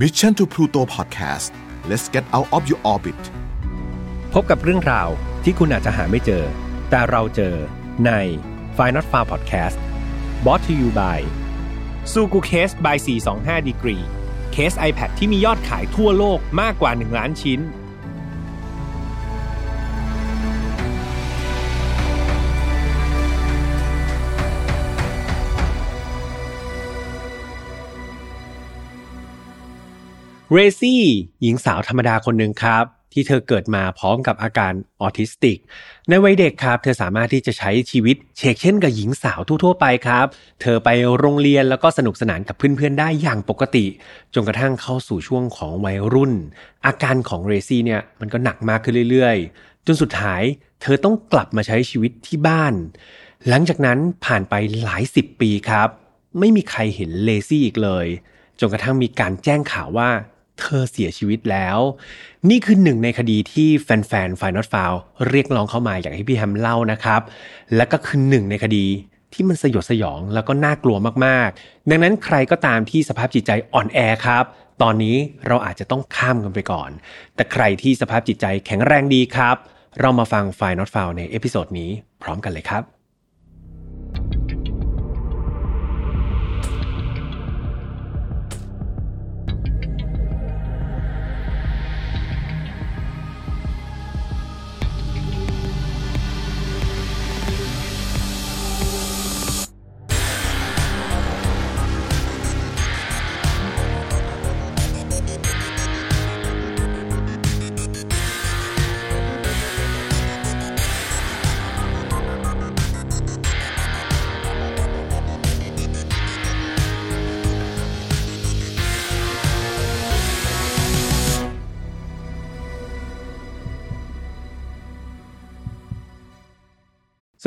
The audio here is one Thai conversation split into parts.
Mission to Pluto Podcast let's get out of your orbit พบกับเรื่องราวที่คุณอาจจะหาไม่เจอ แต่เราเจอใน f i n a l f a r Podcast b o t to you by ซูกูเคส by 425 degree เคส iPad ที่มียอดขายทั่วโลกมากกว่า 1 ล้านชิ้น เรซี่หญิงสาวธรรมดาคนหนึ่งครับ ที่เธอเกิดมาพร้อมกับอาการออทิสติก ในวัยเด็กครับ เธอสามารถที่จะใช้ชีวิตเชกเช่นกับหญิงสาวทั่วๆไปครับ เธอไปโรงเรียนแล้วก็สนุกสนานกับเพื่อนๆได้อย่างปกติ จนกระทั่งเข้าสู่ช่วงของวัยรุ่น อาการของเรซี่เนี่ยมันก็หนักมากขึ้นเรื่อยๆ จนสุดท้าย เธอต้องกลับมาใช้ชีวิตที่บ้าน หลังจากนั้นผ่านไปหลายสิบปีครับ ไม่มีใครเห็นเลซี่อีกเลยจนกระทั่งมีการแจ้งข่าวว่า เธอเสียชีวิตแล้ว นี่คือหนึ่งในคดีที่แฟนๆ f i n a l f i l เรียกร้องเข้ามาอยากให้พี่แฮมเล่านะครับ และก็คือหนึ่งในคดีที่มันสยดสยองแล้วก็น่ากลัวมากๆ ดังนั้นใครก็ตามที่สภาพจิตใจอ่อนแอครับ ตอนนี้เราอาจจะต้องข้ามกันไปก่อน แต่ใครที่สภาพจิตใจแข็งแรงดีครับ เรามาฟัง File Not Found ใน episode นี้พร้อมกันเลยครับ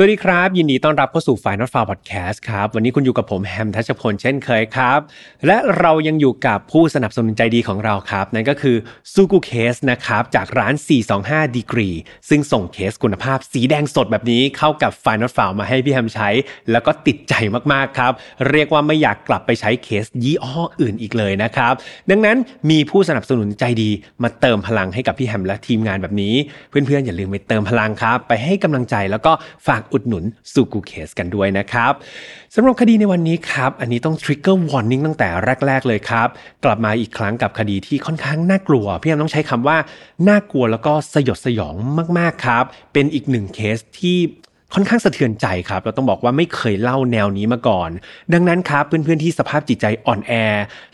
สวัสดีครับ ยินดีต้อนรับเข้าสู่ File Not Found Podcast ครับ วันนี้คุณอยู่กับผมแฮมทัชพลเช่นเคยครับ และเรายังอยู่กับผู้สนับสนุนใจดีของเราครับ นั่นก็คือซูกูเคสนะครับ จากร้าน 425 Degree ซึ่งส่งเคสคุณภาพสีแดงสดแบบนี้เข้ากับ Final f i l มาให้พี่แฮมใช้ แล้วก็ติดใจมากๆครับ เรียกว่าไม่อยากกลับไปใช้เคสยี่ห้ออื่นอีกเลยนะครับดังนั้นมีผู้สนับสนุนใจดีมาเติมพลังให้กับพี่แฮมและทีมงานแบบนี้ เพื่อนๆอย่าลืมไปเติมพลังครับไปให้กำลังใจแล้วก็ฝากอุดหนุนซูกูเคสกันด้วยนะครับสำหรับคดีในวันนี้ครับอันนี้ต้อง trigger warning ตั้งแต่แรก ๆ เลยครับ กลับมาอีกครั้งกับคดีที่ค่อนข้างน่ากลัวพี่แฮมต้องใช้คำว่าน่ากลัวแล้วก็สยดสยองมากๆครับ เป็นอีกหนึ่งเคสที่ค่อนข้างสะเทือนใจครับ เราต้องบอกว่าไม่เคยเล่าแนวนี้มาก่อน ดังนั้นครับเพื่อนๆที่สภาพจิตใจอ่อนแอ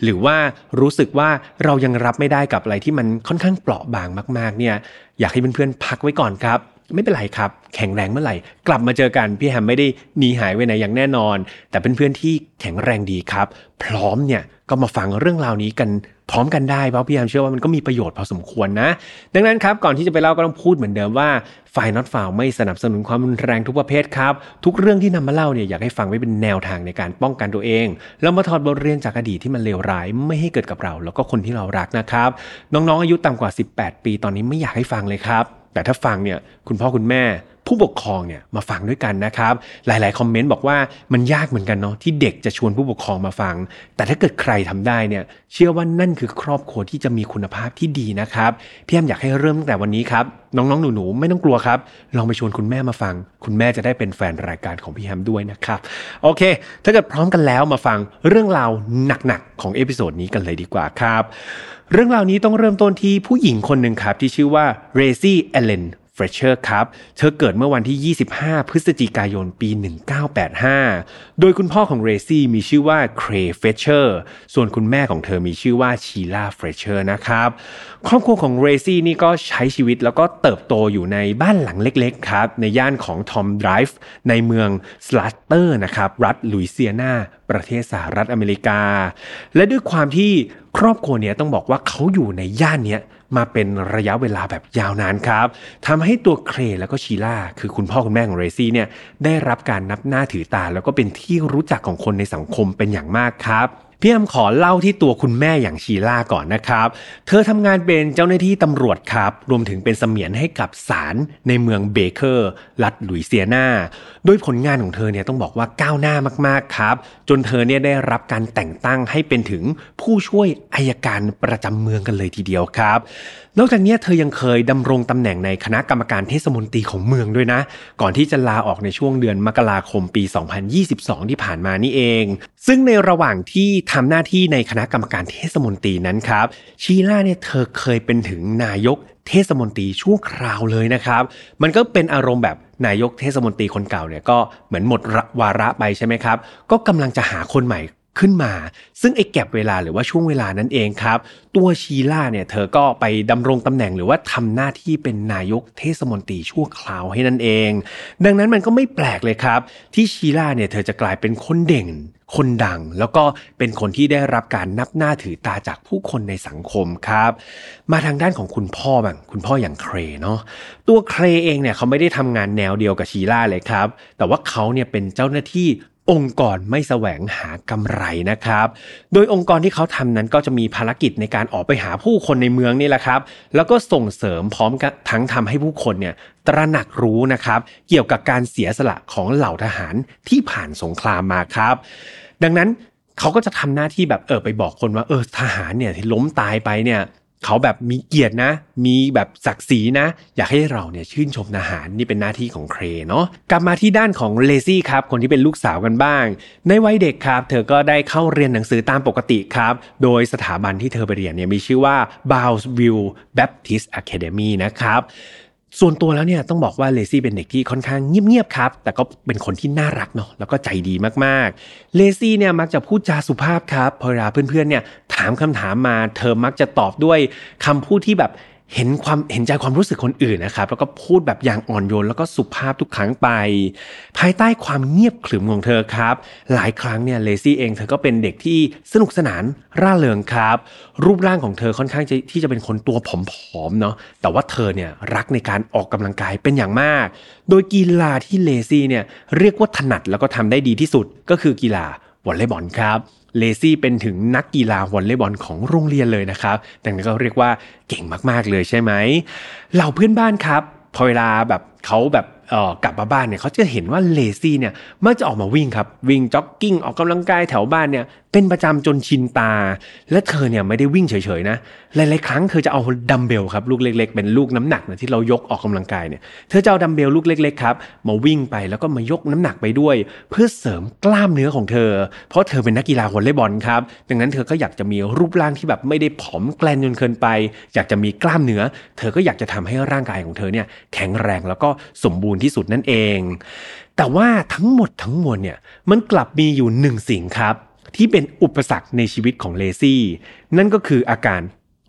หรือว่ารู้สึกว่าเรายังรับไม่ได้กับอะไรที่มันค่อนข้างเปราะบางมาก ๆ เนี่ย อยากให้เพื่อนๆพักไว้ก่อนครับ ไม่เป็นไรครับ แข็งแรงเมื่อไหร่ กลับมาเจอกันพี่แฮมไม่ได้หนีหายไปไหนอย่างแน่นอน แต่เป็นเพื่อนที่แข็งแรงดีครับ พร้อมเนี่ยก็มาฟังเรื่องราวนี้กันพร้อมกันได้เพราะพี่แฮมเชื่อว่ามันก็มีประโยชน์พอสมควรนะ ดังนั้นครับก่อนที่จะไปเล่าก็ต้องพูดเหมือนเดิมว่าฝ่ายน็อตฟาวไม่สนับสนุนความรุนแรงทุกประเภทครับ ทุกเรื่องที่นำมาเล่าเนี่ยอยากให้ฟังไว้เป็นแนวทางในการป้องกันตัวเองแล้วมาถอดบทเรียนจากอดีตที่มันเลวร้ายไม่ให้เกิดกับเรา แล้วก็คนที่เรารักนะครับ น้องๆอายุต่ำกว่า 18 ปีตอนนี้ไม่อยากให้ฟังเลยครับ แต่ถ้าฟังเนี่ยคุณพ่อคุณแม่ผู้ปกครองเนี่ยมาฟังด้วยกันนะครับ หลาย ๆ คอมเมนต์บอกว่ามันยากเหมือนกันเนาะที่เด็กจะชวนผู้ปกครองมาฟัง แต่ถ้าเกิดใครทำได้เนี่ยเชื่อว่านั่นคือครอบครัวที่จะมีคุณภาพที่ดีนะครับพี่แอมอยากให้เริ่มตั้งแต่วันนี้ครับน้อง ๆ หนู ๆ ไม่ต้องกลัวครับ ลองไปชวนคุณแม่มาฟัง คุณแม่จะได้เป็นแฟนรายการของพี่แฮมด้วยนะครับ โอเค ถ้าเกิดพร้อมกันแล้วมาฟังเรื่องราวหนัก ๆ ของ episode นี้กันเลยดีกว่าครับ เรื่องราวนี้ต้องเริ่มต้นที่ผู้หญิงคนหนึ่งครับที่ชื่อว่าเลซี่เอเลน เฟลตเชอร์ครับเธอเกิดเมื่อวันที่ 25 พฤศจิกายนปี 1985 โดยคุณพ่อของเลซี่มีชื่อว่าเคลย์เฟลตเชอร์ส่วนคุณแม่ของเธอมีชื่อว่าชีลาเฟลตเชอร์นะครับ ครอบครัวของเลซี่นี่ก็ใช้ชีวิตแล้วก็เติบโตอยู่ในบ้านหลังเล็กๆครับ ในย่านของทอมไดรฟ์ในเมืองสลัตเตอร์นะครับ รัฐลุยเซียนา ประเทศสหรัฐอเมริกา และด้วยความที่ครอบครัวเนี้ยต้องบอกว่าเขาอยู่ในย่านเนี้ย มาเป็นระยะเวลาแบบยาวนานครับทำให้ตัวเคลย์แล้วก็ชีล่าคือคุณพ่อคุณแม่ของเลซี่เนี่ยได้รับการนับหน้าถือตา แล้วก็เป็นที่รู้จักของคนในสังคมเป็นอย่างมากครับ พี่แฮมขอเล่าที่ตัวคุณแม่อย่างชีล่าก่อนนะครับ เธอทำงานเป็นเจ้าหน้าที่ตำรวจครับ รวมถึงเป็นเสมียนให้กับศาลในเมืองเบเกอร์ รัฐลุยเซียนา โดยผลงานของเธอเนี่ยต้องบอกว่าก้าวหน้ามากๆครับ จนเธอเนี่ยได้รับการแต่งตั้งให้เป็นถึงผู้ช่วยอายการประจำเมืองกันเลยทีเดียวครับ นอกจากนี้เธอยังเคยดำรงตำแหน่งในคณะกรรมการเทศมนตรีของเมืองด้วยนะ ก่อนที่จะลาออกในช่วงเดือนมกราคมปี 2022 ที่ผ่านมานี่เอง ซึ่งในระหว่างที่ทำหน้าที่ในคณะกรรมการเทศมนตรีนั้นครับชีล่าเนี่ยเธอเคยเป็นถึงนายกเทศมนตรีชั่วคราวเลยนะครับ มันก็เป็นอารมณ์แบบนายกเทศมนตรีคนเก่าเนี่ยก็เหมือนหมดวาระไปใช่ไหมครับ ก็กำลังจะหาคนใหม่ ขึ้นมา ซึ่งไอ้แก็บเวลาหรือว่าช่วงเวลานั้นเองครับ ตัวชีล่าเนี่ยเธอก็ไปดำรงตำแหน่งหรือว่าทำหน้าที่เป็นนายกเทศมนตรีชั่วคราวให้นั่นเอง ดังนั้นมันก็ไม่แปลกเลยครับ ที่ชีล่าเนี่ยเธอจะกลายเป็นคนเด่นคนดังแล้วก็เป็นคนที่ได้รับการนับหน้าถือตาจากผู้คนในสังคมครับ มาทางด้านของคุณพ่อบ้างคุณพ่ออย่างเครเนาะตัวเครเองเนี่ยเขาไม่ได้ทำงานแนวเดียวกับชีล่าเลยครับ แต่ว่าเขาเนี่ยเป็นเจ้าหน้าที่ องค์กรไม่แสวงหากำไรนะครับ โดยองค์กรที่เขาทำนั้นก็จะมีภารกิจในการออกไปหาผู้คนในเมืองนี่แหละครับ แล้วก็ส่งเสริมพร้อมกับทั้งทำให้ผู้คนเนี่ยตระหนักรู้นะครับ เกี่ยวกับการเสียสละของเหล่าทหารที่ผ่านสงครามมาครับ ดังนั้นเขาก็จะทำหน้าที่แบบเออไปบอกคนว่าเออทหารเนี่ยที่ล้มตายไปเนี่ย เขาแบบมีเกียรตินะ มีแบบศักดิ์ศรีนะ อยากให้เราเนี่ยชื่นชมทหารนี่เป็นหน้าที่ของเครเนาะกลับมาที่ด้านของเลซี่ครับคนที่เป็นลูกสาวกันบ้าง ในวัยเด็กครับ เธอก็ได้เข้าเรียนหนังสือตามปกติครับ โดยสถาบันที่เธอไปเรียนเนี่ยมีชื่อว่า Bowsville Baptist Academy นะครับ ส่วนตัวแล้วเนี่ยต้องบอกว่าเลซี่เป็นเด็กที่ค่อนข้างเงียบๆครับ แต่ก็เป็นคนที่น่ารักเนาะแล้วก็ใจดีมากๆเลซี่เนี่ยมักจะพูดจาสุภาพครับพอเวลาเพื่อนๆเนี่ยถามคำถามมาเธอมักจะตอบด้วยคำพูดที่แบบ เห็นความเห็นใจความรู้สึกคนอื่นนะครับ แล้วก็พูดแบบอย่างอ่อนโยนแล้วก็สุภาพทุกครั้งไป ภายใต้ความเงียบขรึมของเธอครับ หลายครั้งเนี่ยเลซี่เองเธอก็เป็นเด็กที่สนุกสนานร่าเริงครับ รูปร่างของเธอค่อนข้างที่จะเป็นคนตัวผอมๆเนาะแต่ว่าเธอเนี่ยรักในการออกกำลังกายเป็นอย่างมาก โดยกีฬาที่เลซี่เนี่ยเรียกว่าถนัดแล้วก็ทำได้ดีที่สุดก็คือกีฬา วอลเลย์บอลครับเลซี่เป็นถึงนักกีฬาวอลเลย์บอลของโรงเรียนเลยนะครับดังนั้นก็เรียกว่าเก่งมากๆเลยใช่ไหมเหล่าเพื่อนบ้านครับพอเวลาแบบเขาแบบ กลับมาบ้านเนี่ยเขาจะเห็นว่าเลซี่เนี่ยมักจะออกมาวิ่งครับวิ่งจ็อกกิ้งออกกำลังกายแถวบ้านเนี่ยเป็นประจำจนชินตา และเธอเนี่ยไม่ได้วิ่งเฉยๆนะหลายๆครั้งเธอจะเอาดัมเบลครับลูกเล็ก ๆ เป็นลูกน้ำหนักนะที่เรายกออกกำลังกายเนี่ยเธอจะเอาดัมเบลลูกเล็กๆครับมาวิ่งไปแล้วก็มายกน้ำหนักไปด้วย เพื่อเสริมกล้ามเนื้อของเธอ เพราะเธอเป็นนักกีฬาวอลเลย์บอลครับดังนั้นเธอก็อยากจะมีรูปร่างที่แบบไม่ได้ผอมแกร็นจนเกินไป อยากจะมีกล้ามเนื้อ เธอก็อยากจะทำให้ร่างกายของเธอเนี่ยแข็งแรงแล้วก็สมบูรณ์ที่สุดนั่นเอง แต่ว่าทั้งหมดทั้งมวลเนี่ยมันกลับมีอยู่หนึ่งสิ่งครับ ที่เป็นอุปสรรคในชีวิตของเลซี่นั่นก็คืออาการ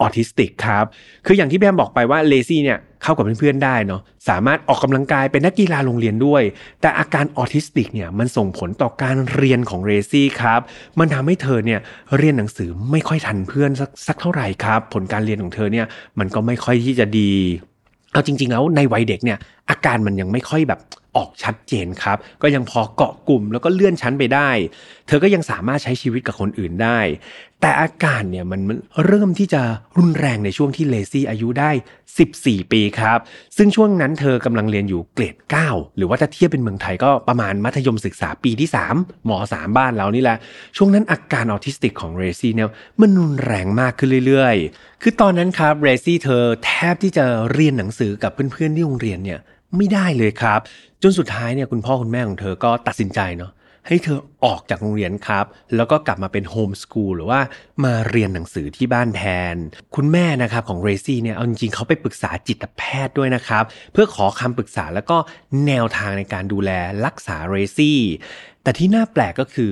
ออทิสติกครับ คืออย่างพี่แฮมบอกไปว่าเลซี่เนี่ยเข้ากับเพื่อนๆได้เนาะ สามารถออกกำลังกายเป็นนักกีฬาโรงเรียนด้วย แต่อาการออทิสติกเนี่ยมันส่งผลต่อการเรียนของเลซี่ครับ มันทำให้เธอเนี่ยเรียนหนังสือไม่ค่อยทันเพื่อนสักสักเท่าไหร่ครับ ผลการเรียนของเธอเนี่ยมันก็ไม่ค่อยที่จะดี เอาจริง ๆ แล้วในวัยเด็กเนี่ย อาการมันยังไม่ค่อยแบบออกชัดเจนครับ ก็ยังพอเกาะกลุ่มแล้วก็เลื่อนชั้นไปได้ เธอก็ยังสามารถใช้ชีวิตกับคนอื่นได้ แต่อาการเนี่ยมันเริ่มที่จะรุนแรงในช่วงที่เลซี่อายุได้ 14 ปีครับ ซึ่งช่วงนั้นเธอกำลังเรียนอยู่เกรด 9 หรือว่าถ้าเทียบเป็นเมืองไทยก็ประมาณมัธยมศึกษาปีที่ 3 หมอ 3 บ้านเรานี่แหละ ช่วงนั้นอาการออทิสติกของเลซี่เนี่ยมันรุนแรงมากขึ้นเรื่อยๆ คือตอนนั้นครับเรซี่เธอแทบที่จะเรียนหนังสือกับเพื่อนๆที่โรงเรียนเนี่ย ไม่ได้เลยครับ จนสุดท้ายเนี่ยคุณพ่อคุณแม่ของเธอก็ตัดสินใจเนาะให้เธอออกจากโรงเรียนครับ แล้วก็กลับมาเป็นโฮมสกูลหรือว่ามาเรียนหนังสือที่บ้านแทน คุณแม่นะครับของเรซี่เนี่ยเอาจริงๆเขาไปปรึกษาจิตแพทย์ด้วยนะครับ เพื่อขอคำปรึกษาแล้วก็แนวทางในการดูแลรักษาเรซี่ แต่ที่น่าแปลกก็คือ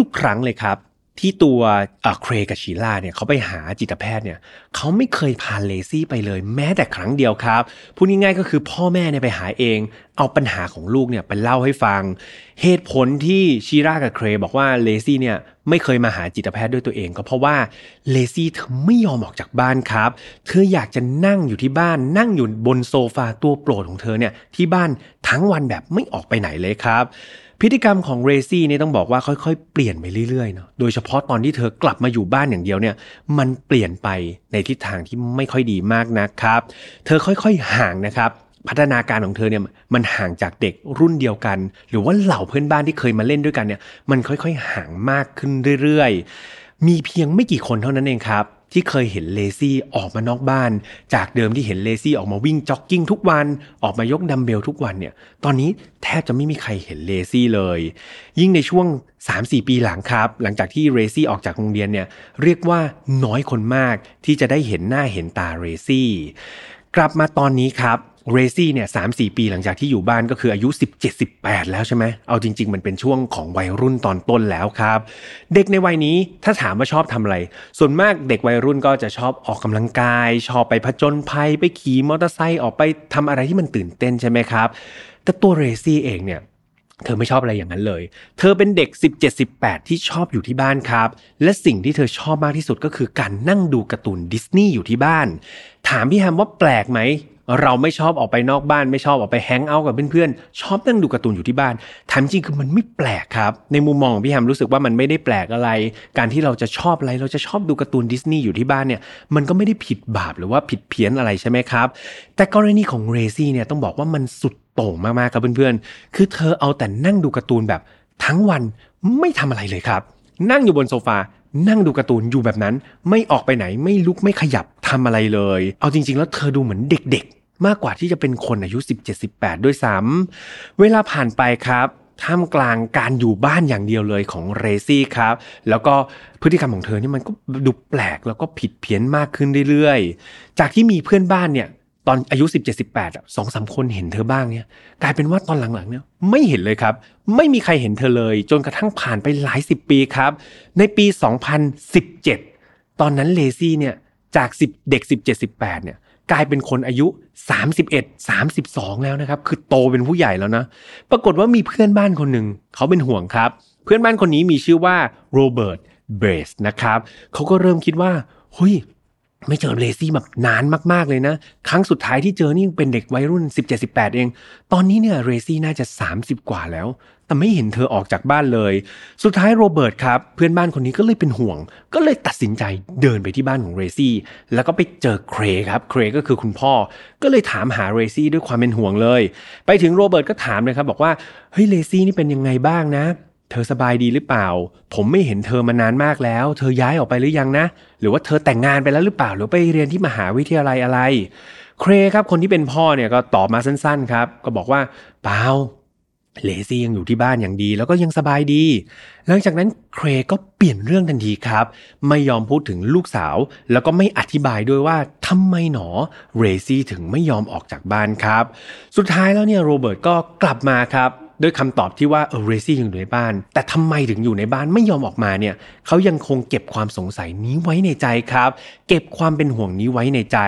ทุกๆ ครั้งเลยครับ ที่ตัวเครกับชีล่าเนี่ยเขาไปหาจิตแพทย์เนี่ยเขาไม่เคยพาเลซี่ไปเลยแม้แต่ครั้งเดียวครับพูดง่ายๆก็คือพ่อแม่เนี่ยไปหาเอง เอาปัญหาของลูกเนี่ยไปเล่าให้ฟัง เหตุผลที่ชีร่ากับเครบอกว่าเลซี่เนี่ยไม่เคยมาหาจิตแพทย์ด้วยตัวเองก็เพราะว่าเลซี่เธอไม่ยอมออกจากบ้านครับ เธออยากจะนั่งอยู่ที่บ้าน นั่งอยู่บนโซฟาตัวโปรดของเธอเนี่ยที่บ้านทั้งวันแบบไม่ออกไปไหนเลยครับ พฤติกรรมของเรซี่เนี่ยต้องบอกว่าค่อยๆ เปลี่ยนไปเรื่อยๆเนาะโดยเฉพาะตอนที่เธอกลับมาอยู่บ้านอย่างเดียวเนี่ย มันเปลี่ยนไปในทิศทางที่ไม่ค่อยดีมากนะครับ เธอค่อยๆห่างนะครับ พัฒนาการของเธอเนี่ยมันห่างจากเด็กรุ่นเดียวกัน หรือว่าเหล่าเพื่อนบ้านที่เคยมาเล่นด้วยกันเนี่ย มันค่อยๆห่างมากขึ้นเรื่อยๆ มีเพียงไม่กี่คนเท่านั้นเองครับ ที่เคยเห็นเลซี่ออกมานอกบ้าน จากเดิมที่เห็นเลซี่ออกมาวิ่งจ็อกกิ้งทุกวันออกมายกดัมเบลทุกวันเนี่ย ตอนนี้แทบจะไม่มีใครเห็นเลซี่เลย ยิ่งในช่วง 3-4 ปีหลังครับ หลังจากที่เลซี่ออกจากโรงเรียนเนี่ยเรียกว่าน้อยคนมากที่จะได้เห็นหน้าเห็นตาเลซี่กลับมาตอนนี้ครับ เลซี่เนี่ยสามสี่ปีหลังจากที่อยู่บ้านก็คืออายุ 17-18 แล้วใช่ไหมเอาจริง ๆ มันเป็นช่วงของวัยรุ่นตอนต้นแล้วครับ เด็กในวัยนี้ถ้าถามว่าชอบทำอะไร ส่วนมากเด็กวัยรุ่นก็จะชอบออกกำลังกาย ชอบไปผจญภัยไปขี่มอเตอร์ไซค์ออกไปทำอะไรที่มันตื่นเต้นใช่ไหมครับ แต่ตัวเรซี่เองเนี่ยเธอไม่ชอบอะไรอย่างนั้นเลย เธอเป็นเด็ก 17-18 ที่ชอบอยู่ที่บ้านครับ และสิ่งที่เธอชอบมากที่สุดก็คือการนั่งดูการ์ตูนดิสนีย์อยู่ที่บ้าน ถามพี่แฮมว่าแปลกไหม เราไม่ชอบออกไปนอกบ้านไม่ชอบออกไปแฮงเอาท์กับเพื่อนๆชอบนั่งดูการ์ตูนอยู่ที่บ้านถามจริงคือมันไม่แปลกครับ ในมุมมองของพี่แฮมรู้สึกว่ามันไม่ได้แปลกอะไร การที่เราจะชอบอะไรเราจะชอบดูการ์ตูนดิสนีย์อยู่ที่บ้านเนี่ยมันก็ไม่ได้ผิดบาปหรือว่าผิดเพี้ยนอะไรใช่ไหมครับแต่กรณีของเลซี่เนี่ยต้องบอกว่ามันสุดโต่งมากๆครับเพื่อนๆ คือเธอเอาแต่นั่งดูการ์ตูนแบบทั้งวันไม่ทำอะไรเลยครับ นั่งอยู่บนโซฟา นั่งดูการ์ตูนอยู่แบบนั้น ไม่ออกไปไหนไม่ลุกไม่ขยับทำอะไรเลย เอาจริง ๆ แล้วเธอดูเหมือนเด็ก ๆ มากกว่าที่จะเป็นคนอายุ 17-18 ด้วยซ้ำเวลาผ่านไปครับท่ามกลางการอยู่บ้านอย่างเดียวเลยของเรซี่ครับ แล้วก็พฤติกรรมของเธอนี่มันก็ดูแปลกแล้วก็ผิดเพี้ยนมากขึ้นเรื่อยๆ จากที่มีเพื่อนบ้านเนี่ย ตอนอายุ 17 18สองสามคนเห็นเธอบ้างเนี่ยกลายเป็นว่าตอนหลังๆเนี่ยไม่เห็นเลยครับ ไม่มีใครเห็นเธอเลย จนกระทั่งผ่านไปหลายสิบปีครับ ในปี 2017 ตอนนั้นเลซี่เนี่ยจาก10เด็ก 17 18เนี่ยกลายเป็นคนอายุ 31 32 แล้วนะครับ คือโตเป็นผู้ใหญ่แล้วนะ ปรากฏว่ามีเพื่อนบ้านคนหนึ่งเขาเป็นห่วงครับ เพื่อนบ้านคนนี้มีชื่อว่าโรเบิร์ตเบรสนะครับเขาก็เริ่มคิดว่าเฮ้ย ไม่เจอเลซี่แบบนานมากๆเลยนะ ครั้งสุดท้ายที่เจอนี่ยเป็นเด็กวัยรุ่น 17-18 เอง ตอนนี้เนี่ยเรซี่น่าจะ 30 กว่าแล้ว แต่ไม่เห็นเธอออกจากบ้านเลย สุดท้ายโรเบิร์ตครับ เพื่อนบ้านคนนี้ก็เลยเป็นห่วง ก็เลยตัดสินใจเดินไปที่บ้านของเรซี่ แล้วก็ไปเจอเครครับ เครก็คือคุณพ่อ ก็เลยถามหาเรซี่ด้วยความเป็นห่วงเลย ไปถึงโรเบิร์ตก็ถามเลยครับบอกว่า เฮ้ยเลซี่นี่เป็นยังไงบ้างนะ เธอสบายดีหรือเปล่า ผมไม่เห็นเธอมานานมากแล้ว เธอย้ายออกไปหรือยังนะ หรือว่าเธอแต่งงานไปแล้วหรือเปล่า หรือไปเรียนที่มหาวิทยาลัยอะไร เครครับ คนที่เป็นพ่อเนี่ยก็ตอบมาสั้นๆครับ ก็บอกว่าเปล่า เลซี่ยังอยู่ที่บ้านอย่างดี แล้วก็ยังสบายดี หลังจากนั้นเครก็เปลี่ยนเรื่องทันทีครับ ไม่ยอมพูดถึงลูกสาว แล้วก็ไม่อธิบายด้วยว่าทำไมหนอเรซี่ถึงไม่ยอมออกจากบ้านครับ สุดท้ายแล้วเนี่ยโรเบิร์ตก็กลับมาครับ ด้วยคำตอบที่ว่าเออเรซี่ยังอยู่ในบ้าน แต่ทำไมถึงอยู่ในบ้านไม่ยอมออกมาเนี่ยเขายังคงเก็บความสงสัยนี้ไว้ในใจครับ เก็บความเป็นห่วงนี้ไว้ในใจ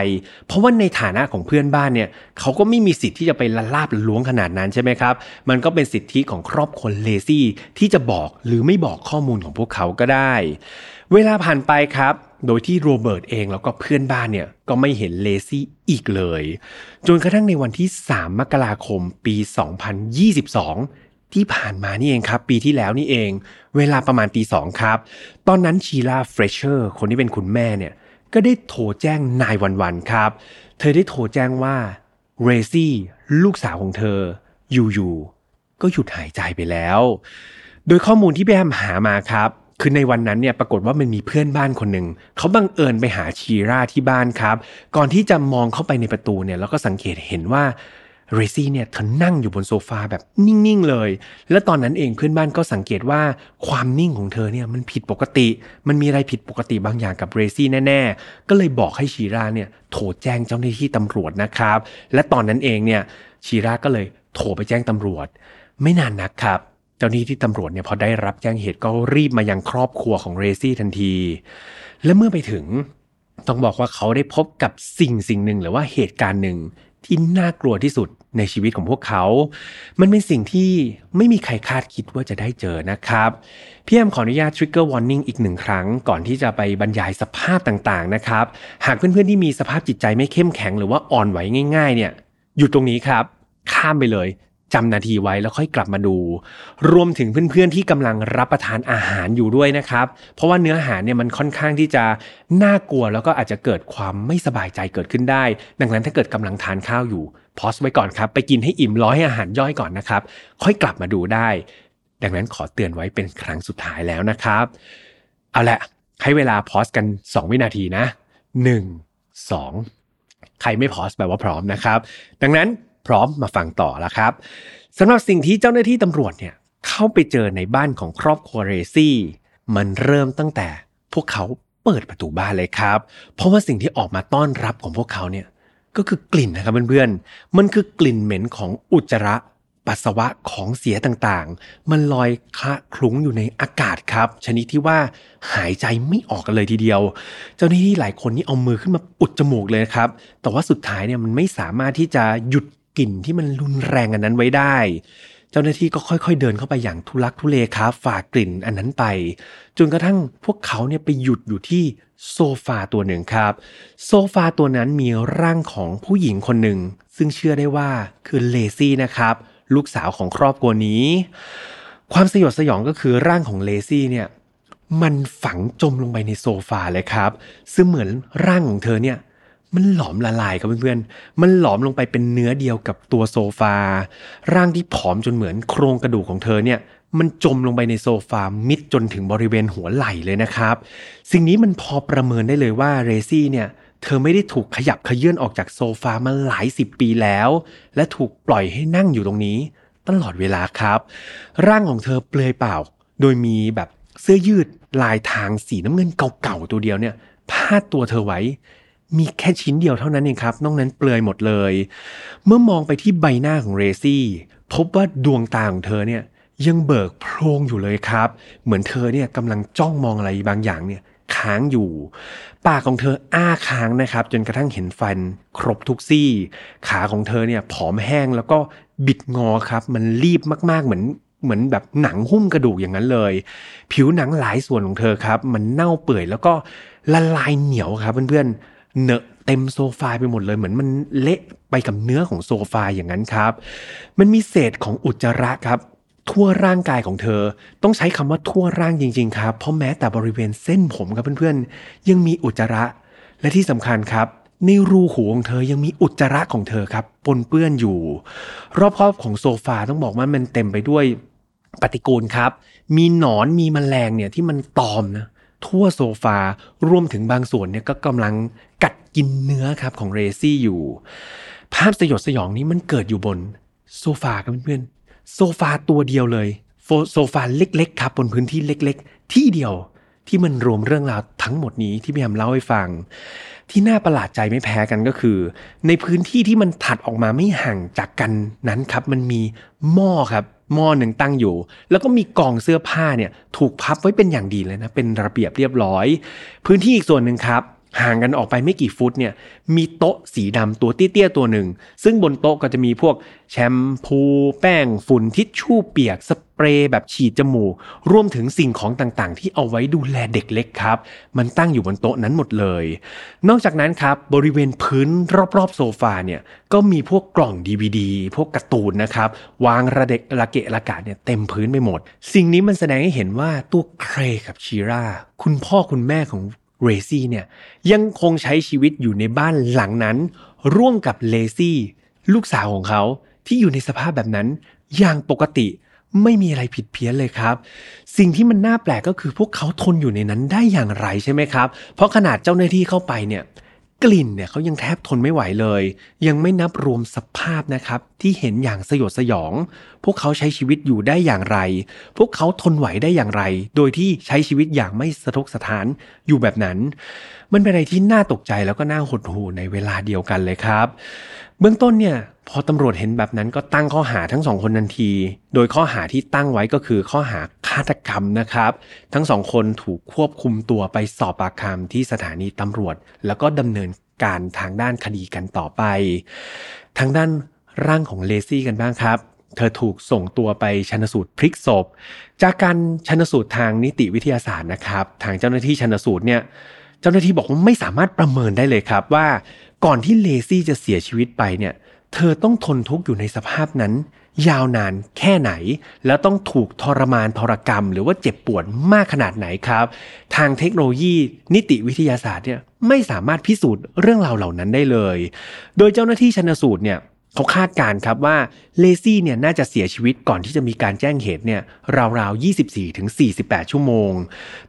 เพราะว่าในฐานะของเพื่อนบ้านเนี่ยเขาก็ไม่มีสิทธิ์ที่จะไปละลาบล้วงขนาดนั้นใช่ไหมครับ มันก็เป็นสิทธิของครอบครัวเลซี่ที่จะบอกหรือไม่บอกข้อมูลของพวกเขาก็ได้ เวลาผ่านไปครับ โดยที่โรเบิร์ตเองแล้วก็เพื่อนบ้านเนี่ยก็ไม่เห็นเลซี่อีกเลย จนกระทั่งในวันที่ 3 มกราคมปี 2022 ที่ผ่านมานี่เองครับ ปีที่แล้วนี่เอง เวลาประมาณตีสองครับ ตอนนั้นชีลาเฟรเชอร์คนที่เป็นคุณแม่เนี่ยก็ได้โทรแจ้ง nine one one ครับ เธอได้โทรแจ้งว่าเรซี่ลูกสาวของเธอ อยู่ๆก็หยุดหายใจไปแล้ว โดยข้อมูลที่พี่แอมหามาครับ คือในวันนั้นเนี่ยปรากฏว่ามันมีเพื่อนบ้านคนหนึ่งเขาบังเอิญไปหาชีราที่บ้านครับ ก่อนที่จะมองเข้าไปในประตูเนี่ยแล้วก็สังเกตเห็นว่าเรซี่เนี่ยเธอนั่งอยู่บนโซฟาแบบนิ่ง ๆ เลย และตอนนั้นเองเพื่อนบ้านก็สังเกตว่าความนิ่งของเธอเนี่ยมันผิดปกติ มันมีอะไรผิดปกติบางอย่างกับเรซี่แน่ ๆ ก็เลยบอกให้ชีราเนี่ยโทรแจ้งเจ้าหน้าที่ตำรวจนะครับ และตอนนั้นเองเนี่ยชีราก็เลยโทรไปแจ้งตำรวจ ไม่นานนักครับ เจ้าหนี้ที่ตำรวจเนี่ยพอได้รับแจ้งเหตุก็รีบมายังครอบครัวของเรซี่ทันที และเมื่อไปถึงต้องบอกว่าเขาได้พบกับสิ่งสิ่งหนึ่งหรือว่าเหตุการณ์หนึ่งที่น่ากลัวที่สุดในชีวิตของพวกเขา มันเป็นสิ่งที่ไม่มีใครคาดคิดว่าจะได้เจอนะครับ พี่แอมขออนุญาต trigger warning อีกหนึ่งครั้ง ก่อนที่จะไปบรรยายสภาพต่างๆนะครับ หากเพื่อนๆที่มีสภาพจิตใจไม่เข้มแข็งหรือว่าอ่อนไหวง่าย ๆ เนี่ยอยู่ตรงนี้ครับ ข้ามไปเลย จำนาทีไว้แล้วค่อยกลับมาดู รวมถึงเพื่อนๆที่กำลังรับประทานอาหารอยู่ด้วยนะครับ เพราะว่าเนื้อหาเนี่ยมันค่อนข้างที่จะน่ากลัวแล้วก็อาจจะเกิดความไม่สบายใจเกิดขึ้นได้ ดังนั้นถ้าเกิดกำลังทานข้าวอยู่พอสไว้ก่อนครับไปกินให้อิ่มร้อยอาหารย่อยก่อนนะครับ ค่อยกลับมาดูได้ ดังนั้นขอเตือนไว้เป็นครั้งสุดท้ายแล้วนะครับ เอาละให้เวลาพอสกัน 2 วินาทีนะ 1 2ใครไม่พอสแปลว่าพร้อมนะครับ ดังนั้น พร้อมมาฟังต่อแล้วครับสำหรับสิ่งที่เจ้าหน้าที่ตำรวจเนี่ยเข้าไปเจอในบ้านของครอบครัวเรซี่ มันเริ่มตั้งแต่พวกเขาเปิดประตูบ้านเลยครับ เพราะว่าสิ่งที่ออกมาต้อนรับของพวกเขาเนี่ยก็คือกลิ่นนะครับเพื่อนๆ มันคือกลิ่นเหม็นของอุจจาระปัสสาวะของเสียต่างๆ มันลอยคละคลุ้งอยู่ในอากาศครับ ชนิดที่ว่าหายใจไม่ออกกันเลยทีเดียว เจ้าหน้าที่หลายคนนี่เอามือขึ้นมาอุดจมูกเลยครับ แต่ว่าสุดท้ายเนี่ยมันไม่สามารถที่จะหยุด กลิ่นที่มันรุนแรงอันนั้นไว้ได้ เจ้าหน้าที่ก็ค่อยๆเดินเข้าไปอย่างทุลักทุเลครับฝ่ากลิ่นอันนั้นไป จนกระทั่งพวกเขาเนี่ยไปหยุดอยู่ที่โซฟาตัวหนึ่งครับ โซฟาตัวนั้นมีร่างของผู้หญิงคนหนึ่ง ซึ่งเชื่อได้ว่าคือเลซี่นะครับ ลูกสาวของครอบครัวนี้ ความสยดสยองก็คือร่างของเลซี่เนี่ยมันฝังจมลงไปในโซฟาเลยครับ ซึ่งเหมือนร่างของเธอเนี่ย มันหลอมละลายครับเพื่อนๆ มันหลอมลงไปเป็นเนื้อเดียวกับตัวโซฟา ร่างที่ผอมจนเหมือนโครงกระดูกของเธอเนี่ย มันจมลงไปในโซฟามิดจนถึงบริเวณหัวไหล่เลยนะครับ สิ่งนี้มันพอประเมินได้เลยว่าเรซี่เนี่ยเธอไม่ได้ถูกขยับขยื่นออกจากโซฟามาหลายสิบปีแล้ว และถูกปล่อยให้นั่งอยู่ตรงนี้ ตลอดเวลาครับ ร่างของเธอเปลือยเปล่า โดยมีแบบเสื้อยืดลายทางสีน้ำเงินเก่าๆตัวเดียวเนี่ยพาดตัวเธอไว้ มีแค่ชิ้นเดียวเท่านั้นเองครับ นอกนั้นเปลือยหมดเลย เมื่อมองไปที่ใบหน้าของเรซี่ พบว่าดวงตาของเธอเนี่ยยังเบิกโพรงอยู่เลยครับ เหมือนเธอเนี่ยกำลังจ้องมองอะไรบางอย่างเนี่ยค้างอยู่ ปากของเธออ้าค้างนะครับ จนกระทั่งเห็นฟันครบทุกซี่ ขาของเธอเนี่ยผอมแห้งแล้วก็บิดงอครับ มันรีบมากๆเหมือนเหมือนแบบหนังหุ้มกระดูกอย่างนั้นเลย ผิวหนังหลายส่วนของเธอครับ มันเน่าเปื่อยแล้วก็ละลายเหนียวครับเพื่อนๆ เนอะเต็มโซฟาไปหมดเลยเหมือนมันเละไปกับเนื้อของโซฟาอย่างนั้นครับ มันมีเศษของอุจจาระครับ ทั่วร่างกายของเธอ ต้องใช้คำว่าทั่วร่างจริง ๆ ครับ เพราะแม้แต่บริเวณเส้นผมครับเพื่อนๆ ยังมีอุจจาระ และที่สำคัญครับในรูหูของเธอยังมีอุจจาระของเธอครับปนเปื้อนอยู่ รอบๆของโซฟาต้องบอกว่ามันเต็มไปด้วยปฏิกูลครับ มีหนอนมีแมลงเนี่ยที่มันตอมนะ ทั่วโซฟารวมถึงบางส่วนเนี่ยก็กำลังกัดกินเนื้อครับของเรซี่อยู่ ภาพสยดสยองนี้มันเกิดอยู่บนโซฟาครับเพื่อนๆโซฟาตัวเดียวเลยโซฟาเล็กๆครับบนพื้นที่เล็ก ๆ ที่เดียวที่มันรวมเรื่องราวทั้งหมดนี้ที่พี่แอมเล่าให้ฟัง ที่น่าประหลาดใจไม่แพ้กันก็คือ ในพื้นที่ที่มันถัดออกมาไม่ห่างจากกันนั้นครับ มันมีหม้อครับ หม้อหนึ่งตั้งอยู่ แล้วก็มีกองเสื้อผ้าเนี่ยถูกพับไว้เป็นอย่างดีเลยนะเป็นระเบียบเรียบร้อย พื้นที่อีกส่วนหนึ่งครับ ห่างกันออกไปไม่กี่ฟุตเนี่ยมีโต๊ะสีดำตัวเตี้ยๆตัวหนึ่ง ซึ่งบนโต๊ะก็จะมีพวกแชมพูแป้งฝุ่นทิชชู่เปียกสเปรย์แบบฉีดจมูก รวมถึงสิ่งของต่างๆ ที่เอาไว้ดูแลเด็กเล็กครับ มันตั้งอยู่บนโต๊ะนั้นหมดเลย นอกจากนั้นครับบริเวณพื้นรอบๆโซฟาเนี่ยก็มีพวกกล่อง DVD พวกการ์ตูนนะครับวางระเด็กระเกะระกาดเนี่ยเต็มพื้นไปหมด สิ่งนี้มันแสดงให้เห็นว่าตัวเครกับชีราคุณพ่อคุณแม่ของ เรซี่เนี่ยยังคงใช้ชีวิตอยู่ในบ้านหลังนั้น ร่วมกับเลซี่ลูกสาวของเขาที่อยู่ในสภาพแบบนั้น อย่างปกติไม่มีอะไรผิดเพี้ยนเลยครับ สิ่งที่มันน่าแปลกก็คือพวกเขาทนอยู่ในนั้นได้อย่างไรใช่ไหมครับ เพราะขนาดเจ้าหน้าที่เข้าไปเนี่ย กลิ่นเนี่ยเขายังแทบทนไม่ไหวเลย ยังไม่นับรวมสภาพนะครับที่เห็นอย่างสยดสยอง พวกเขาใช้ชีวิตอยู่ได้อย่างไร พวกเขาทนไหวได้อย่างไร โดยที่ใช้ชีวิตอย่างไม่สะทกสถานอยู่แบบนั้น มันเป็นอะไรที่น่าตกใจแล้วก็น่าหดหู่ในเวลาเดียวกันเลยครับ เบื้องต้นเนี่ยพอตำรวจเห็นแบบนั้นก็ตั้งข้อหาทั้งสองคนทันที โดยข้อหาที่ตั้งไว้ก็คือข้อหาฆาตกรรมนะครับ ทั้งสองคนถูกควบคุมตัวไปสอบปากคำที่สถานีตำรวจ แล้วก็ดำเนินการทางด้านคดีกันต่อไป ทางด้านร่างของเลซี่กันบ้างครับ เธอถูกส่งตัวไปชนสูตรพลิกศพ จากการชนสูตรทางนิติวิทยาศาสตร์นะครับ ทางเจ้าหน้าที่ชนสูตรเนี่ย เจ้าหน้าที่บอกว่าไม่สามารถประเมินได้เลยครับว่า ก่อนที่เลซี่จะเสียชีวิตไปเนี่ย เธอต้องทนทุกข์อยู่ในสภาพนั้น ยาวนานแค่ไหน แล้วต้องถูกทรมานทรกรรม หรือว่าเจ็บปวดมากขนาดไหนครับ ทางเทคโนโลยี นิติวิทยาศาสตร์เนี่ยไม่สามารถพิสูจน์เรื่องราวเหล่านั้นได้เลย โดยเจ้าหน้าที่ชันสูตรเนี่ย เขาคาดการครับว่าเลซี่เนี่ยน่าจะเสียชีวิตก่อนที่จะมีการแจ้งเหตุเนี่ยราวๆ 24ถึง48 ชั่วโมง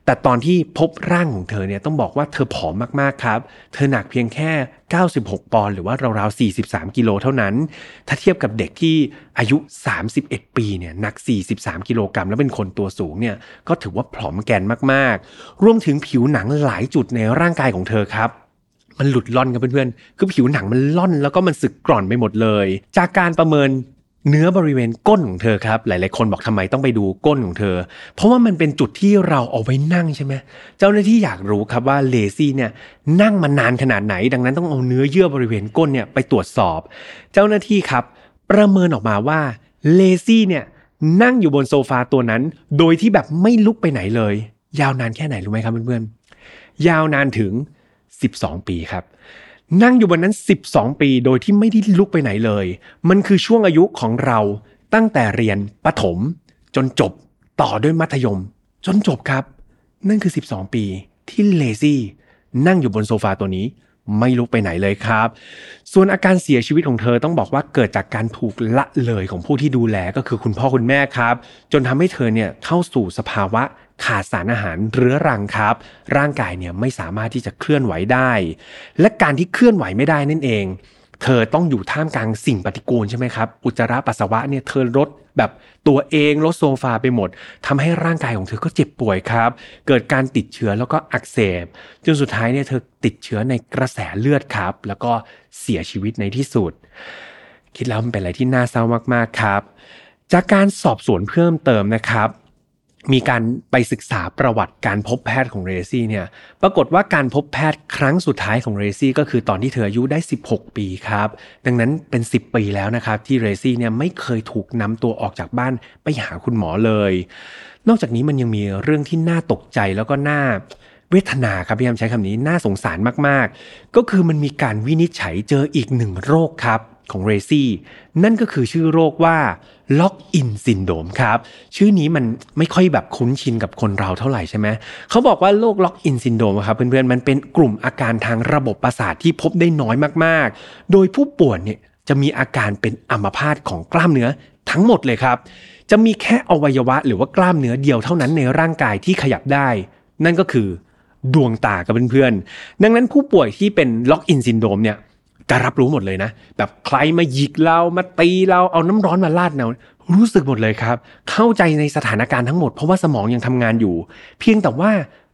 แต่ตอนที่พบร่างของเธอเนี่ยต้องบอกว่าเธอผอมมากๆครับ เธอหนักเพียงแค่ 96 ปอนด์หรือว่าราวๆ 43 กิโลเท่านั้น ถ้าเทียบกับเด็กที่อายุ 31 ปีเนี่ยหนัก 43 กิโลกรัมแล้วเป็นคนตัวสูงเนี่ยก็ถือว่าผอมแกนมากๆ รวมถึงผิวหนังหลายจุดในร่างกายของเธอครับ มันหลุดล่อนครับเพื่อนๆ คือผิวหนังมันล่อนแล้วก็มันสึกกร่อนไปหมดเลย จากการประเมินเนื้อบริเวณก้นของเธอครับ หลายๆคนบอกทำไมต้องไปดูก้นของเธอ เพราะว่ามันเป็นจุดที่เราเอาไว้นั่งใช่ไหมเจ้าหน้าที่อยากรู้ครับว่าเลซี่เนี่ยนั่งมานานขนาดไหน ดังนั้นต้องเอาเนื้อเยื่อบริเวณก้นเนี่ยไปตรวจสอบ เจ้าหน้าที่ครับ ประเมินออกมาว่าเลซี่เนี่ยนั่งอยู่บนโซฟาตัวนั้น โดยที่แบบไม่ลุกไปไหนเลย ยาวนานแค่ไหนรู้ไหมครับเพื่อนๆยาวนานถึง 12 ปีครับ นั่งอยู่บนนั้น 12 ปีโดยที่ไม่ได้ลุกไปไหนเลย มันคือช่วงอายุของเราตั้งแต่เรียนประถม จนจบต่อด้วยมัธยม จนจบครับ นั่นคือ 12 ปีที่เลซี่นั่งอยู่บนโซฟาตัวนี้ไม่ลุกไปไหนเลยครับ ส่วนอาการเสียชีวิตของเธอต้องบอกว่าเกิดจากการถูกละเลยของผู้ที่ดูแลก็คือคุณพ่อคุณแม่ครับ จนทำให้เธอเนี่ยเข้าสู่สภาวะ ขาดสารอาหารเรื้อรังครับ ร่างกายเนี่ยไม่สามารถที่จะเคลื่อนไหวได้ และการที่เคลื่อนไหวไม่ได้นั่นเอง เธอต้องอยู่ท่ามกลางสิ่งปฏิกูลใช่ไหมครับ อุจจาระปัสสาวะเนี่ยเธอลดแบบตัวเองลดโซฟาไปหมดทำให้ร่างกายของเธอก็เจ็บป่วยครับ เกิดการติดเชื้อแล้วก็อักเสบ จนสุดท้ายเนี่ยเธอติดเชื้อในกระแสเลือดครับ แล้วก็เสียชีวิตในที่สุด คิดแล้วมันเป็นอะไรที่น่าเศร้ามากๆครับ จากการสอบสวนเพิ่มเติมนะครับ มีการไปศึกษาประวัติการพบแพทย์ของเรซี่เนี่ย ปรากฏว่าการพบแพทย์ครั้งสุดท้ายของเรซี่ก็คือตอนที่เธออายุได้ 16 ปีครับ ดังนั้นเป็น 10 ปีแล้วนะครับ ที่เรซี่เนี่ยไม่เคยถูกนำตัวออกจากบ้านไปหาคุณหมอเลย นอกจากนี้มันยังมีเรื่องที่น่าตกใจแล้วก็น่าเวทนาครับพี่ยามใช้คำนี้น่าสงสารมากๆ ก็คือมันมีการวินิจฉัยเจออีกหนึ่งโรคครับ ของเรซี่นั่นก็คือชื่อโรคว่าล็อกอินซินโดมครับ ชื่อนี้มันไม่ค่อยแบบคุ้นชินกับคนเราเท่าไหร่ใช่ไหมเขาบอกว่าโรค Locked-in Syndrome ครับเพื่อนๆมันเป็นกลุ่มอาการทางระบบประสาทที่พบได้น้อยมากๆ โดยผู้ป่วยเนี่ยจะมีอาการเป็นอัมพาตของกล้ามเนื้อทั้งหมดเลยครับ จะมีแค่อวัยวะหรือว่ากล้ามเนื้อเดียวเท่านั้นในร่างกายที่ขยับได้ นั่นก็คือดวงตาครับเพื่อนๆ ดังนั้นผู้ป่วยที่เป็น Locked-in Syndrome เนี่ย จะรับรู้หมดเลยนะ แบบใครมาหยิกเรามาตีเราเอาน้ำร้อนมาราดเรารู้สึกหมดเลยครับ เข้าใจในสถานการณ์ทั้งหมดเพราะว่าสมองยังทำงานอยู่ เพียงแต่ว่า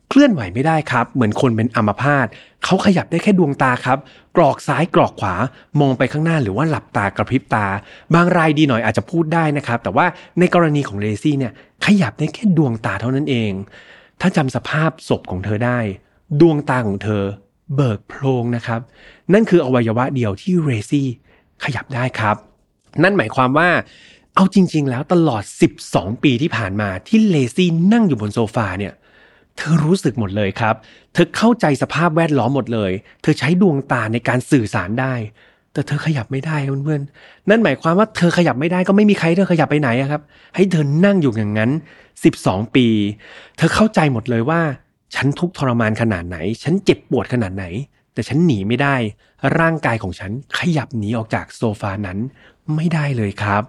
เคลื่อนไหวไม่ได้ครับ เหมือนคนเป็นอัมพาตเขาขยับได้แค่ดวงตาครับ กรอกซ้ายกรอกขวามองไปข้างหน้าหรือว่าหลับตากระพริบตา บางรายดีหน่อยอาจจะพูดได้นะครับ แต่ว่าในกรณีของเลซี่เนี่ยขยับได้แค่ดวงตาเท่านั้นเอง ถ้าจำสภาพศพของเธอได้ ดวงตาของเธอ เบิกโพรงนะครับ นั่นคืออวัยวะเดียวที่เรซี่ขยับได้ครับ นั่นหมายความว่าเอาจริง ๆ แล้วตลอด 12 ปีที่ผ่านมาที่เลซี่นั่งอยู่บนโซฟาเนี่ยเธอรู้สึกหมดเลยครับ เธอเข้าใจสภาพแวดล้อมหมดเลย เธอใช้ดวงตาในการสื่อสารได้ แต่เธอขยับไม่ได้เพื่อนๆ นั่นหมายความว่าเธอขยับไม่ได้ก็ไม่มีใครเธอขยับไปไหนครับ ให้เธอนั่งอยู่อย่างนั้น 12 ปี เธอเข้าใจหมดเลยว่า ฉันทุกทรมานขนาดไหน ฉันเจ็บปวดขนาดไหน แต่ฉันหนีไม่ได้ ร่างกายของฉันขยับหนีออกจากโซฟานั้นไม่ได้เลยครับ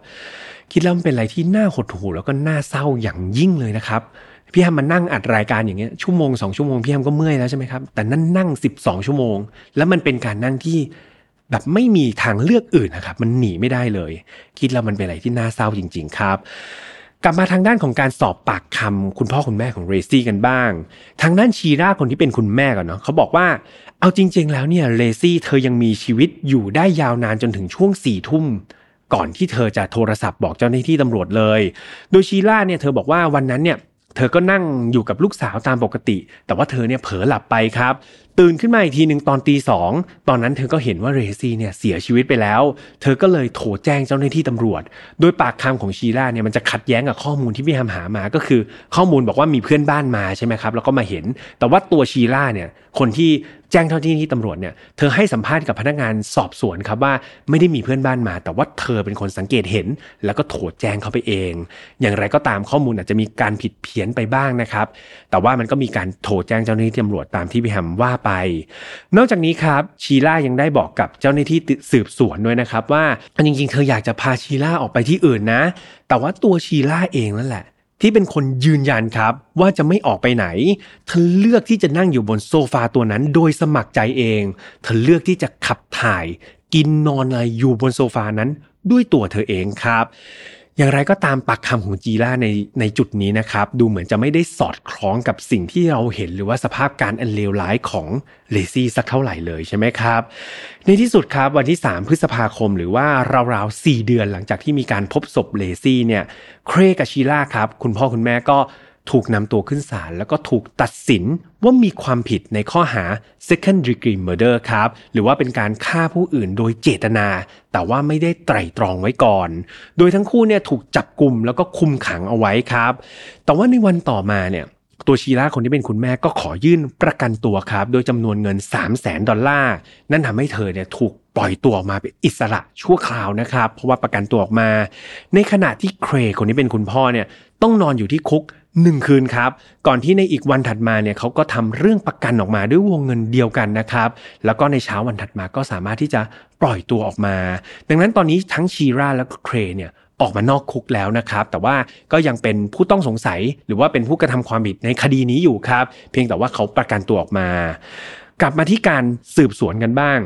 คิดแล้วมันเป็นอะไรที่น่าหดหู่แล้วก็น่าเศร้าอย่างยิ่งเลยนะครับพี่แฮมมานั่งอัดรายการอย่างเงี้ยชั่วโมงสองชั่วโมงพี่แฮมก็เมื่อยแล้วใช่ไหมครับแต่นั่นนั่งสิบสองชั่วโมง แล้วมันเป็นการนั่งที่แบบไม่มีทางเลือกอื่นนะครับ มันหนีไม่ได้เลย คิดแล้วมันเป็นอะไรที่น่าเศร้าจริง ๆ ครับ กลับมาทางด้านของการสอบปากคำคุณพ่อคุณแม่ของเรซี่กันบ้าง ทางด้านชีราคนที่เป็นคุณแม่ก่อนเนาะเขาบอกว่าเอาจริง ๆ แล้วเนี่ยเรซี่เธอยังมีชีวิตอยู่ได้ยาวนานจนถึงช่วงสี่ทุ่มก่อนที่เธอจะโทรศัพท์บอกเจ้าหน้าที่ตำรวจเลย โดยชีราเนี่ยเธอบอกว่าวันนั้นเนี่ยเธอก็นั่งอยู่กับลูกสาวตามปกติ แต่ว่าเธอเนี่ยเผลอหลับไปครับ ตื่นขึ้นมาอีกทีหนึ่งตอนตีสองตอนนั้นเธอก็เห็นว่าเรซี่เนี่ยเสียชีวิตไปแล้ว เธอก็เลยโทรแจ้งเจ้าหน้าที่ตำรวจ โดยปากคำของชีล่าเนี่ยมันจะขัดแย้งกับข้อมูลที่พี่แฮมหามาก็คือ ข้อมูลบอกว่ามีเพื่อนบ้านมาใช่ไหมครับแล้วก็มาเห็น แต่ว่าตัวชีล่าเนี่ยคนที่แจ้งเท่าที่ที่ตำรวจเนี่ยเธอให้สัมภาษณ์กับพนักงานสอบสวนครับว่าไม่ได้มีเพื่อนบ้านมา แต่ว่าเธอเป็นคนสังเกตเห็น แล้วก็โทรแจ้งเขาไปเอง อย่างไรก็ตามข้อมูลอาจจะมีการผิดเพี้ยนไปบ้างนะครับแต่ว่ามันก็มีการโทรแจ้งเจ้าหน้าที่ตำรวจตามที่พี่แฮมว่าไป นอกจากนี้ครับชีล่ายังได้บอกกับเจ้าหน้าที่สืบสวนด้วยนะครับว่าจริงๆเธออยากจะพาชีล่าออกไปที่อื่นนะ แต่ว่าตัวชีล่าเองนั่นแหละ ที่เป็นคนยืนยันครับ ว่าจะไม่ออกไปไหน เธอเลือกที่จะนั่งอยู่บนโซฟาตัวนั้นโดยสมัครใจเอง เธอเลือกที่จะขับถ่าย กินนอนอะไรอยู่บนโซฟานั้นด้วยตัวเธอเองครับ อย่างไรก็ตามปากคำของจีล่าในในจุดนี้นะครับ ดูเหมือนจะไม่ได้สอดคล้องกับสิ่งที่เราเห็นหรือว่าสภาพการอันเลวร้ายของเลซี่สักเท่าไหร่เลยใช่ไหมครับ ในที่สุดครับวันที่ 3 พฤษภาคมหรือว่าราวๆ 4 เดือนหลังจากที่มีการพบศพเลซี่เนี่ยเครกับชีล่าครับ คุณพ่อคุณแม่ก็ ถูกนำตัวขึ้นศาลแล้วก็ถูกตัดสินว่ามีความผิดในข้อหา second degree murder ครับ หรือว่าเป็นการฆ่าผู้อื่นโดยเจตนา แต่ว่าไม่ได้ไตร่ตรองไว้ก่อน โดยทั้งคู่เนี่ยถูกจับกลุ่มแล้วก็คุมขังเอาไว้ครับ แต่ว่าในวันต่อมาเนี่ยตัวชีลาคนที่เป็นคุณแม่ก็ขอยื่นประกันตัวครับ โดยจำนวนเงิน 3 0 0แสนดอลลาร์ นั่นทำให้เธอเนี่ยถูกปล่อยตัวออกมาเป็นอิสระชั่วคราวนะครับ เพราะว่าประกันตัวออกมา ในขณะที่เครคนที่เป็นคุณพ่อเนี่ยต้องนอนอยู่ที่คุก หนึ่งคืนครับ ก่อนที่ในอีกวันถัดมาเนี่ยเขาก็ทำเรื่องประกันออกมาด้วยวงเงินเดียวกันนะครับ แล้วก็ในเช้าวันถัดมาก็สามารถที่จะปล่อยตัวออกมา ดังนั้นตอนนี้ทั้งชีราและเครเนี่ยออกมานอกคุกแล้วนะครับ แต่ว่าก็ยังเป็นผู้ต้องสงสัย หรือว่าเป็นผู้กระทำความผิดในคดีนี้อยู่ครับ เพียงแต่ว่าเขาประกันตัวออกมา กลับมาที่การสืบสวนกันบ้าง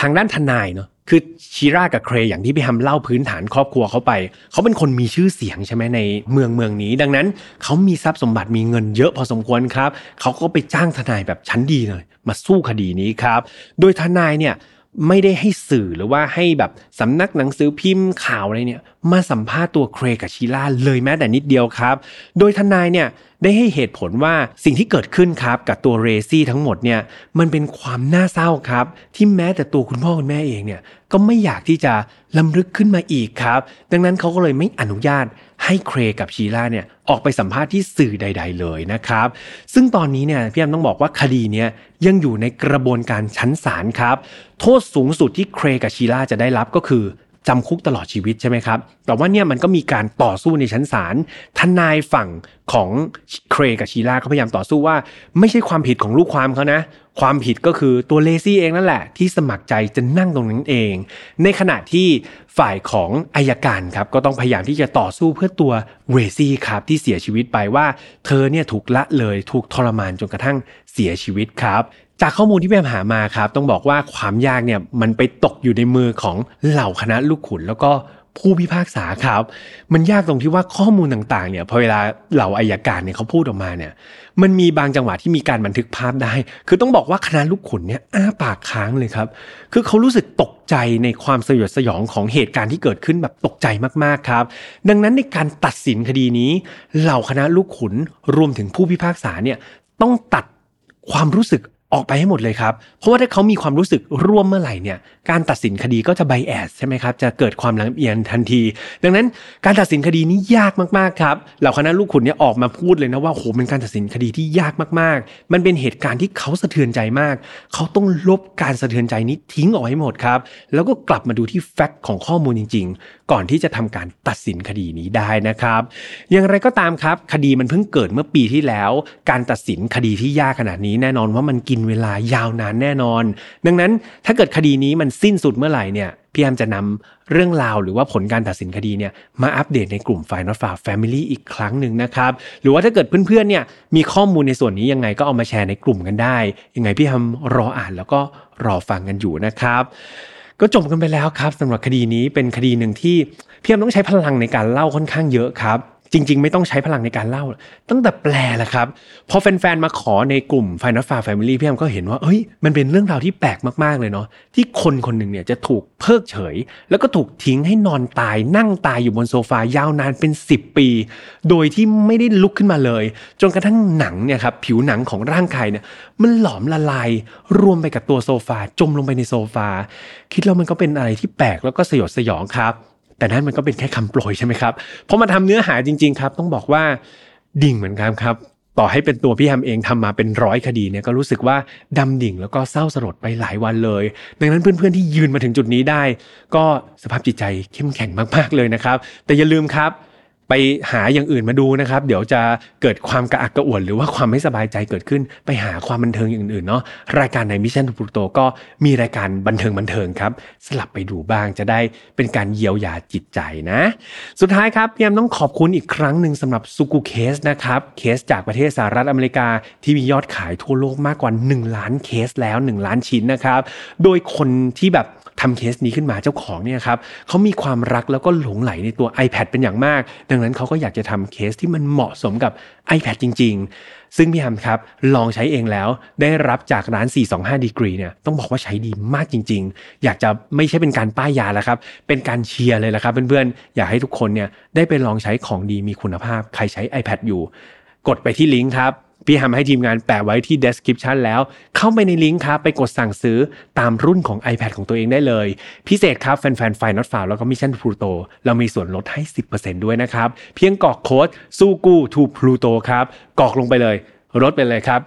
ทางด้านทนายเนาะ คือชีรากับเครอย่างที่พี่ฮัมเล่าพื้นฐานครอบครัวเขาไป เขาเป็นคนมีชื่อเสียงใช่ไหมในเมืองเมืองนี้ ดังนั้นเขามีทรัพย์สมบัติมีเงินเยอะพอสมควรครับ เขาก็ไปจ้างทนายแบบชั้นดีเลย มาสู้คดีนี้ครับ โดยทนายเนี่ยไม่ได้ให้สื่อหรือว่าให้แบบสำนักหนังสือพิมพ์ข่าวอะไรเนี่ยมาสัมภาษณ์ตัวเครกับชีล่าเลยแม้แต่นิดเดียวครับ โดยทนายเนี่ย ได้ให้เหตุผลว่าสิ่งที่เกิดขึ้นครับกับตัวเรซี่ทั้งหมดเนี่ยมันเป็นความน่าเศร้าครับ ที่แม้แต่ตัวคุณพ่อคุณแม่เองเนี่ยก็ไม่อยากที่จะลำลึกขึ้นมาอีกครับ ดังนั้นเขาก็เลยไม่อนุญาตให้เครกับชีล่าเนี่ยออกไปสัมภาษณ์ที่สื่อใด ๆ เลยนะครับ ซึ่งตอนนี้เนี่ยพี่แอมต้องบอกว่าคดีเนี้ยยังอยู่ในกระบวนการชั้นศาลครับ โทษสูงสุดที่เครกับชีล่าจะได้รับก็คือ จำคุกตลอดชีวิตใช่ไหมครับ แต่ว่าเนี่ยมันก็มีการต่อสู้ในชั้นศาล ทนายฝั่งของเครกับชีลาก็พยายามต่อสู้ว่า ไม่ใช่ความผิดของลูกความเขานะ ความผิดก็คือตัวเลซี่เองนั่นแหละ ที่สมัครใจจะนั่งตรงนั้นเอง ในขณะที่ฝ่ายของอายการครับก็ต้องพยายามที่จะต่อสู้เพื่อตัวเรซี่ครับที่เสียชีวิตไปว่า เธอเนี่ยถูกละเลยถูกทรมานจนกระทั่งเสียชีวิตครับ จากข้อมูลที่พี่แอมหามาครับ ต้องบอกว่าความยากเนี่ยมันไปตกอยู่ในมือของเหล่าคณะลูกขุน แล้วก็ผู้พิพากษาครับ มันยากตรงที่ว่าข้อมูลต่างๆเนี่ยพอเวลาเหล่าอายการเนี่ยเขาพูดออกมาเนี่ย มันมีบางจังหวะที่มีการบันทึกภาพได้ คือต้องบอกว่าคณะลูกขุนเนี่ยอ้าปากค้างเลยครับ คือเขารู้สึกตกใจในความสยดสยองของเหตุการณ์ที่เกิดขึ้นแบบตกใจมากๆครับ ดังนั้นในการตัดสินคดีนี้ เหล่าคณะลูกขุนรวมถึงผู้พิพากษาเนี่ยต้องตัดความรู้สึก ออกไปให้หมดเลยครับ เพราะว่าถ้าเขามีความรู้สึกร่วมเมื่อไหร่เนี่ย การตัดสินคดีก็จะไบแอสใช่ไหมครับ จะเกิดความลำเอียงทันที ดังนั้นการตัดสินคดีนี้ยากมากๆครับ เหล่าคณะลูกขุนเนี่ยออกมาพูดเลยนะว่าโหเป็นการตัดสินคดีที่ยากมากๆ มันเป็นเหตุการณ์ที่เขาสะเทือนใจมาก เขาต้องลบการสะเทือนใจนี้ทิ้งออกให้หมดครับ แล้วก็กลับมาดูที่แฟกต์ของข้อมูลจริง ๆ ก่อนที่จะทำการตัดสินคดีนี้ได้นะครับ อย่างไรก็ตามครับ คดีมันเพิ่งเกิดเมื่อปีที่แล้ว การตัดสินคดีที่ยากขนาดนี้แน่นอนว่ามันกินเวลายาวนานแน่นอน ดังนั้นถ้าเกิดคดีนี้มันสิ้นสุดเมื่อไหร่เนี่ยพี่แอมจะนำเรื่องราวหรือว่าผลการตัดสินคดีเนี่ยมาอัปเดตในกลุ่ม Final f a r Family อีกครั้งหนึ่งนะครับ หรือว่าถ้าเกิดเพื่อนๆเนี่ยมีข้อมูลในส่วนนี้ยังไงก็เอามาแชร์ในกลุ่มกันได้ ยังไงพี่แอมรออ่านแล้วก็รอฟังกันอยู่นะครับ ก็จบกันไปแล้วครับสำหรับคดีนี้เป็นคดีหนึ่งที่พี่แอมต้องใช้พลังในการเล่าค่อนข้างเยอะครับ จริง ๆ ไม่ต้องใช้พลังในการเล่า ตั้งแต่แปลแหละครับพอแฟนๆมาขอในกลุ่ม Final f a r Family พี่แอมก็เห็นว่าเอ้ยมันเป็นเรื่องราวที่แปลกมากๆเลยเนาะที่คนคนหนึ่งเนี่ยจะถูกเพิกเฉย แล้วก็ถูกทิ้งให้นอนตาย นั่งตายอยู่บนโซฟายาวนานเป็น 10 ปี โดยที่ไม่ได้ลุกขึ้นมาเลย จนกระทั่งหนังเนี่ยครับผิวหนังของร่างกายเนี่ยมันหลอมละลายรวมไปกับตัวโซฟาจมลงไปในโซฟาคิดแล้วมันก็เป็นอะไรที่แปลกแล้วก็สยดสยองครับ แต่นั้นมันก็เป็นแค่คำโปรยใช่ไหมครับพอมาทำเนื้อหาจริง ๆ ครับ ต้องบอกว่าดิ่งเหมือนกันครับต่อให้เป็นตัวพี่แฮมเองทำมาเป็นร้อยคดีเนี่ยก็รู้สึกว่าดำดิ่งแล้วก็เศร้าสลดไปหลายวันเลย ดังนั้นเพื่อนๆที่ยืนมาถึงจุดนี้ได้ ก็สภาพจิตใจเข้มแข็งมากๆเลยนะครับ แต่อย่าลืมครับ ไปหาอย่างอื่นมาดูนะครับ เดี๋ยวจะเกิดความกระอักกระอ่วนหรือว่าความไม่สบายใจเกิดขึ้น ไปหาความบันเทิงอย่างอื่นเนาะรายการใน Mission to Pluto ก็มีรายการบันเทิงบันเทิงครับ สลับไปดูบ้างจะได้เป็นการเยียวยาจิตใจนะ สุดท้ายครับพี่แฮมต้องขอบคุณอีกครั้งหนึ่งสำหรับซูกูเคสนะครับเคสจากประเทศสหรัฐอเมริกาที่มียอดขายทั่วโลกมากกว่า 1 ล้านเคสแล้ว 1 ล้านชิ้นนะครับโดยคนที่แบบ ทำเคสนี้ขึ้นมาเจ้าของเนี่ยครับเขามีความรักแล้วก็หลงไหลในตัว iPad เป็นอย่างมาก ดังนั้นเขาก็อยากจะทำเคสที่มันเหมาะสมกับ iPad จริง ๆ ซึ่งพี่แฮมครับลองใช้เองแล้วได้รับจากร้าน 425 Degree เนี่ยต้องบอกว่าใช้ดีมากจริง ๆ อยากจะไม่ใช่เป็นการป้ายยาแล้วครับ เป็นการเชียร์เลยละครับเพื่อนๆ อยากให้ทุกคนเนี่ยได้ไปลองใช้ของดีมีคุณภาพ ใครใช้ iPad อยู่ กดไปที่ลิงก์ครับ พี่ทำให้ทีมงานแปะไว้ที่ description แล้ว เข้าไปในลิงก์ครับ ไปกดสั่งซื้อตามรุ่นของ iPad ของตัวเองได้เลย พิเศษครับ แฟนๆ File Not Found แล้วก็ Mission to Pluto เรามีส่วนลดให้ 10%ด้วยนะครับ เพียงกรอกโค้ด ZUGUTOPLUTO ครับกรอกลงไปเลย ลดไปเลยครับ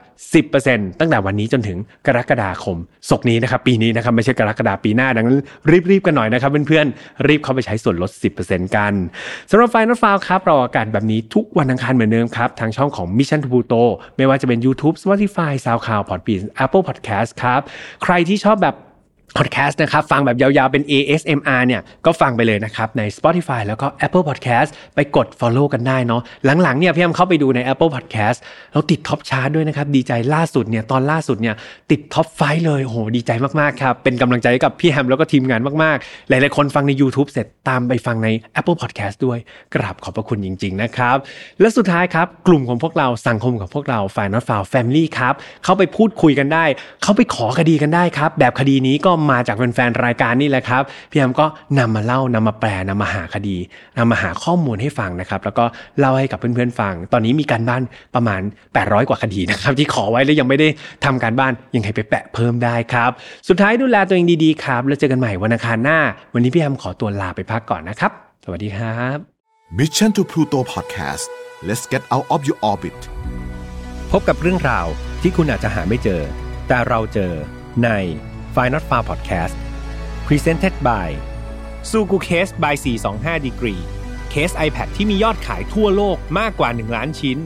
10%ตั้งแต่วันนี้จนถึงกรกฎาคมศกนี้นะครับ ปีนี้นะครับไม่ใช่กรกฎาปีหน้าดังนั้นรีบๆกันหน่อยนะครับเพื่อนๆรีบเข้าไปใช้ส่วนลด 10%กันสำหรับ File Not Found ครับเราออกอากาศแบบนี้ทุกวันอังคารเหมือนเดิมครับ ทางช่องของ Mission to Pluto ไม่ว่าจะเป็น YouTube Spotify SoundCloud Podbean Apple Podcast ครับ ใครที่ชอบแบบ พอดแคสต์นะครับฟังแบบยาวๆ เป็น ASMR เนี่ยก็ฟังไปเลยนะครับ ใน Spotify แล้วก็ Apple Podcast ไปกด Follow กันได้เนาะหลังๆเนี่ยพี่แฮมเข้าไปดูใน Apple Podcast แล้วติด top chart ด้วยนะครับ ดีใจล่าสุดเนี่ยตอนล่าสุดเนี่ยติด top five เลยโอ้โหดีใจมากๆครับ เป็นกำลังใจกับพี่แฮมแล้วก็ทีมงานมากๆ หลายๆคนฟังใน YouTube เสร็จตามไปฟังใน Apple Podcast ด้วยกราบขอบพระคุณจริง ๆ นะครับ และสุดท้ายครับกลุ่มของพวกเราสังคมของพวกเรา File Not Found Family ครับเข้าไปพูดคุยกันได้ เข้าไปขอคดีกันได้ครับแบบคดีนี้ก็มาจากแฟนๆรายการนี่แหละครับพี่แอมก็นำมาเล่านำมาแปลนำมาหาคดีนำมาหาข้อมูลให้ฟังนะครับ แล้วก็เล่าให้กับเพื่อนๆฟัง ตอนนี้มีการบ้านประมาณ 800 กว่าคดีนะครับ ที่ขอไว้แล้วยังไม่ได้ทำการบ้านยังไงไปแปะเพิ่มได้ครับ สุดท้ายดูแลตัวเองดีๆครับ แล้วเจอกันใหม่วันอังคารหน้า วันนี้พี่แอมขอตัวลาไปพักก่อนนะครับ สวัสดีครับ Mission to Pluto Podcast let's get out of your orbit พบกับเรื่องราวที่คุณอาจจะหาไม่เจอ แต่เราเจอใน f i n a l f a r Podcast Presented by s u g u Case by 425 Degree เคส iPad ที่มียอดขายทั่วโลกมากกว่า 1 ล้านชิ้น